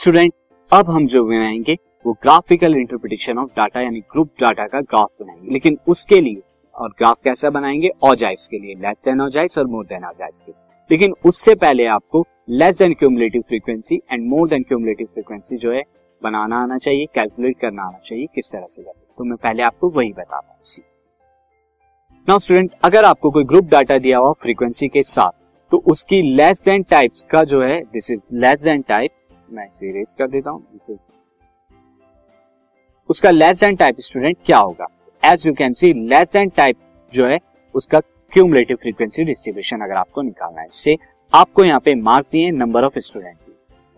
Student अब हम जो बनाएँगे, वो ग्राफिकल इंटरप्रिटेशन ऑफ़ डाटा यानी ग्रुप डाटा का ग्राफ बनाएँगे। लेकिन उसके लिए, और ग्राफ कैसा बनाएँगे? ऑजाइव्स के लिए। लेस देन ऑजाइव्स और मोर देन ऑजाइव्स के लेकिन उससे पहले आपको less than cumulative frequency and more than cumulative frequency जो है, बनाना आना चाहिए कैलकुलेट करना आना चाहिए, किस तरह से करते तो मैं पहले आपको वही बताता हूँ। नाउ स्टूडेंट अगर आपको कोई ग्रुप डाटा दिया हुआ फ्रीक्वेंसी के साथ तो उसकी लेस देन टाइप्स का जो है this is less than type मैं इसे इरेज कर देता हूँ। दिस इज़ उसका लेस देन टाइप स्टूडेंट क्या होगा? As you can see less than type जो है, उसका क्यूमुलेटिव फ्रीक्वेंसी डिस्ट्रीब्यूशन अगर आपको निकालना है, इससे आपको यहाँ पे मार्क्स दिए नंबर ऑफ़ स्टूडेंट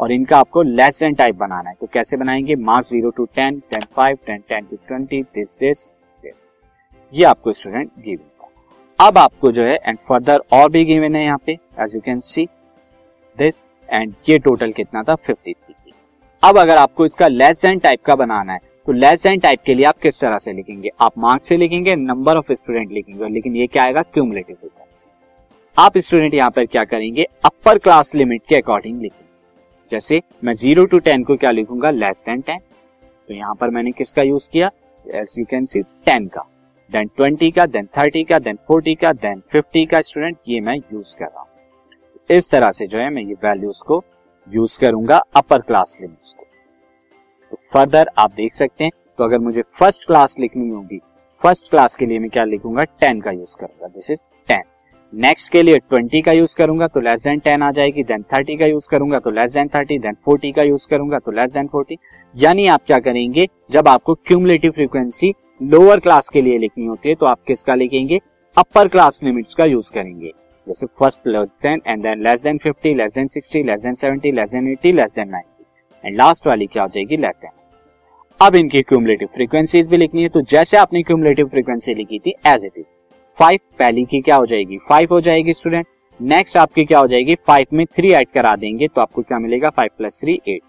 और इनका आपको लेस देन टाइप बनाना है। तो कैसे बनाएँगे? Marks zero to ten ten five ten ten to twenty this this this ये आपको स्टूडेंट गिवन अब आपको जो है एंड फर्दर और भी गिवन है यहाँ पे as you can see this and ये टोटल कितना था? फिफ्टी थ्री अब अगर आपको इसका लेस देन टाइप का बनाना है तो लेस देन टाइप के लिए आप किस तरह से लिखेंगे? आप मार्क्स से लिखेंगे नंबर ऑफ़ स्टूडेंट लिखेंगे लेकिन ये क्या आएगा? क्यूमुलेटिव फ्रीक्वेंसी आप स्टूडेंट यहाँ पर क्या करेंगे? अपर क्लास लिमिट के अकॉर्डिंग लिखेंगे। जैसे मैं ज़ीरो टू टेन को क्या लिखूँगा? लेस देन टेन तो यहाँ पर मैंने किसका यूज़ किया? As you can see ten का। देन ट्वेंटी का देन थर्टी का देन फोर्टी का देन फिफ्टी का स्टूडेंट ये मैं यूज़ कर रहा हूँ। इस तरह से जो है मैं ये वैल्यूज़ को यूज़ करूँगा अपर क्लास लिमिट्स को। तो फर्दर आप देख सकते हैं तो अगर मुझे फ़र्स्ट क्लास लिखनी होगी फ़र्स्ट क्लास के लिए मैं क्या लिखूँगा? टेन का यूज़ करूँगा। दिस इज़ टेन नेक्स्ट के लिए ट्वेंटी का यूज़ करूँगा तो लेस देन टेन आ जाएगी देन थर्टी का यूज़ करूँगा तो less than thirty then forty का यूज़ करूँगा तो लेस देन फोर्टी यानी आप क्या करेंगे, जब आपको क्यूमुलेटिव फ्रीक्वेंसी लोअर क्लास के लिए लिखनी होती है तो आप किसका लिखेंगे? अपर क्लास लिमिट्स का यूज़ करेंगे। जैसे first less than and then less than fifty less than sixty less than seventy less than eighty less than ninety and last वाली क्या हो जाएगी? लेस देन अब इनकी क्यूमुलेटिव फ्रीक्वेंसीज भी लिखनी है तो जैसे आपने क्यूमुलेटिव फ्रीक्वेंसी लिखी थी एज इट इज़ फाइव पहली की क्या हो जाएगी? फाइव हो जाएगी स्टूडेंट नेक्स्ट आपकी क्या हो जाएगी? फाइव में थ्री ऐड करा देंगे तो आपको क्या मिलेगा? Five plus three eight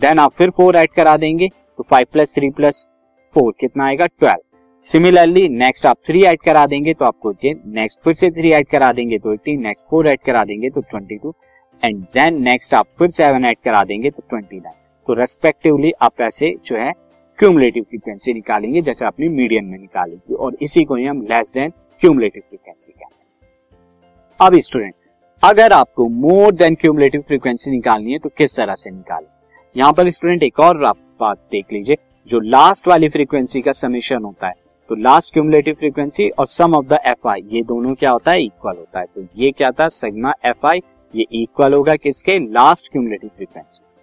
then आप फिर फोर ऐड करा देंगे तो five plus three plus four कितना आएगा? ट्वेल्व सिमिलरली नेक्स्ट आप थ्री ऐड करा देंगे तो आपको नेक्स्ट फिर से थ्री ऐड करा देंगे तो एटीन नेक्स्ट फोर ऐड करा देंगे तो twenty two and then next आप फिर सेवन ऐड करा देंगे तो ट्वेंटी नाइन तो रेस्पेक्टिवली आप ऐसे जो है क्यूमुलेटिव फ्रीक्वेंसी निकालेंगे जैसे अपनी मीडियन में निकालेंगे और इसी को ही हम लेस देन क्यूमुलेटिव फ्रीक्वेंसी कहते हैं। अब स्टूडेंट अगर आपको मोर देन क्यूमुलेटिव फ्रीक्वेंसी निकालनी है तो किस तरह से निकालें? यहाँ पर स्टूडेंट एक और बात देख लीजिए, जो लास्ट वाली फ्रीक्वेंसी का समीशन होता है तो लास्ट क्यूमुलेटिव फ्रीक्वेंसी और sum of the F I ये दोनों क्या होता है? इक्वल होता है। तो ये क्या था? सिग्मा एफ़ आई ये इक्वल होगा किसके? लास्ट क्यूमुलेटिव फ्रीक्वेंसी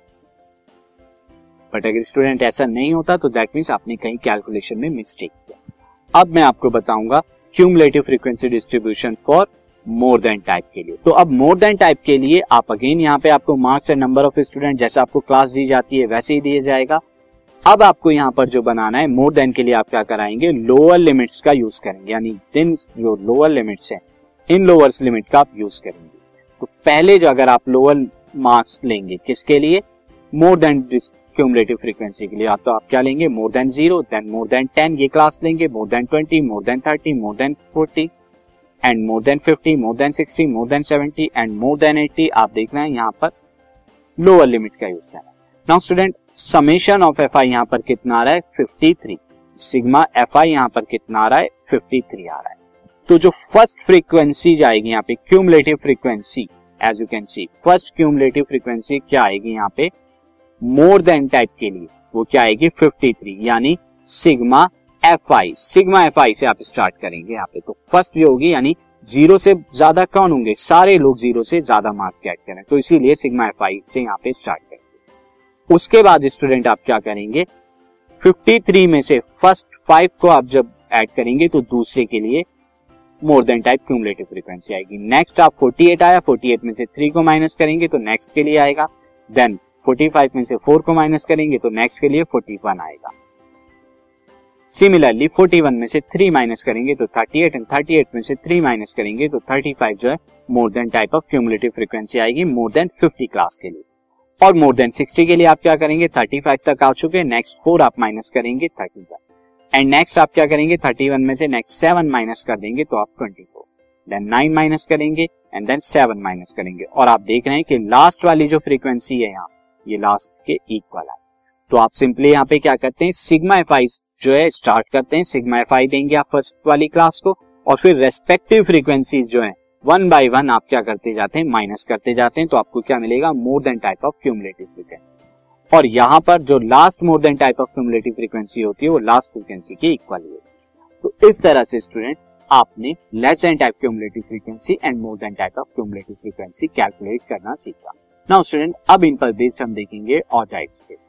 बट अगर स्टूडेंट ऐसा नहीं होता तो दैट मीन्स आपने कहीं कैलकुलेशन में मिस्टेक किया। अब मैं आपको बताऊँगा cumulative frequency distribution for more than type के लिए। तो अब मोर देन टाइप के लिए आप अगेन यहाँ पे आपको marks and number of student जैसे आपको क्लास दी जाती है, वैसे ही दिया जाएगा। अब आपको यहाँ पर जो बनाना है मोर देन के लिए आप क्या कराएँगे? लोअर लिमिट्स का यूज़ करेंगे। यानी दिन जो लोअर लिमिट्स है इन लोअर्स लिमिट का आप यूज़ करेंगे। तो पहले जो अगर आप लोअर मार्क्स लेंगे, किसके लिए? मोर देन क्यूमुलेटिव फ्रीक्वेंसी के लिए। आप तो आप क्या लेंगे? More than zero then more than ten ये क्लास लेंगे। More than twenty more than thirty more than forty and more than fifty more than sixty more than seventy and more than eighty आप देख रहे हैं यहाँ पर lower limit का use करना now student, summation of F I यहाँ पर कितना आ रहा है? Fifty three. Sigma F I यहाँ पर कितना आ रहा है? फिफ्टी थ्री आ रहा है। तो जो फ़र्स्ट फ्रीक्वेंसी जाएगी यहाँ पे cumulative frequency as you can see first cumulative frequency क्या आएगी यहाँ पे? मोर देन टाइप के लिए, वो क्या आएगी? 53 यानी sigma F I. Sigma F I से आप स्टार्ट करेंगे यहाँ पे तो फ़र्स्ट जो होगी, यानी ज़ीरो से ज़्यादा कौन होंगे? सारे लोग ज़ीरो से ज़्यादा मार्क्स गेट करें। तो इसीलिए सिग्मा एफ़ आई से यहाँ पे स्टार्ट उसके बाद स्टूडेंट आप क्या करेंगे? 53 में से फ़र्स्ट फाइव को आप जब ऐड करेंगे तो दूसरे के लिए more than type cumulative frequency आएगी। नेक्स्ट आप 48 आया 48 में से थ्री को माइनस करेंगे तो नेक्स्ट के लिए आएगा। देन 45 में से 4 को माइनस करेंगे तो नेक्स्ट के लिए 41 आएगा। सिमिलरली 41 में से 3 माइनस करेंगे तो 38 एंड 38 में से 3 माइनस करेंगे तो 35 जो है more than type of cumulative frequency आएगी मोर देन 50 क्लास के लिए। और मोर देन 60 के लिए आप क्या करेंगे? 35 तक आ चुके नेक्स्ट फोर आप माइनस करेंगे 31 एंड नेक्स्ट आप क्या करेंगे? 31 में से नेक्स्ट सेवन माइनस कर देंगे तो आप 24 देन नाइन माइनस करेंगे एंड देन सेवन माइनस करेंगे। और आप देख रहे हैं कि लास्ट वाली जो फ्रीक्वेंसी है यहाँ, ये लास्ट के इक्वल है। तो आप सिंपली यहाँ पे क्या करते हैं? सिग्मा एफ़ आई जो है स्टार्ट करते हैं। सिग्मा एफ़ आई देंगे आप फ़र्स्ट वाली क्लास को। और फिर रेस्पेक्टिव फ्रीक्वेंसीज जो है वन बाय वन आप क्या करते जाते हैं? माइनस करते जाते हैं तो आपको क्या मिलेगा? More than type of cumulative frequency और यहाँ पर जो last more than type of cumulative frequency होती है, वो लास्ट फ्रीक्वेंसी की इक्वल है तो इस तरह से स्टूडेंट आपने less than type cumulative frequency and more than type of cumulative frequency calculate करना सीखा। नाउ स्टूडेंट अब इन पर बेस्ड हम देखेंगे और टाइप्स के।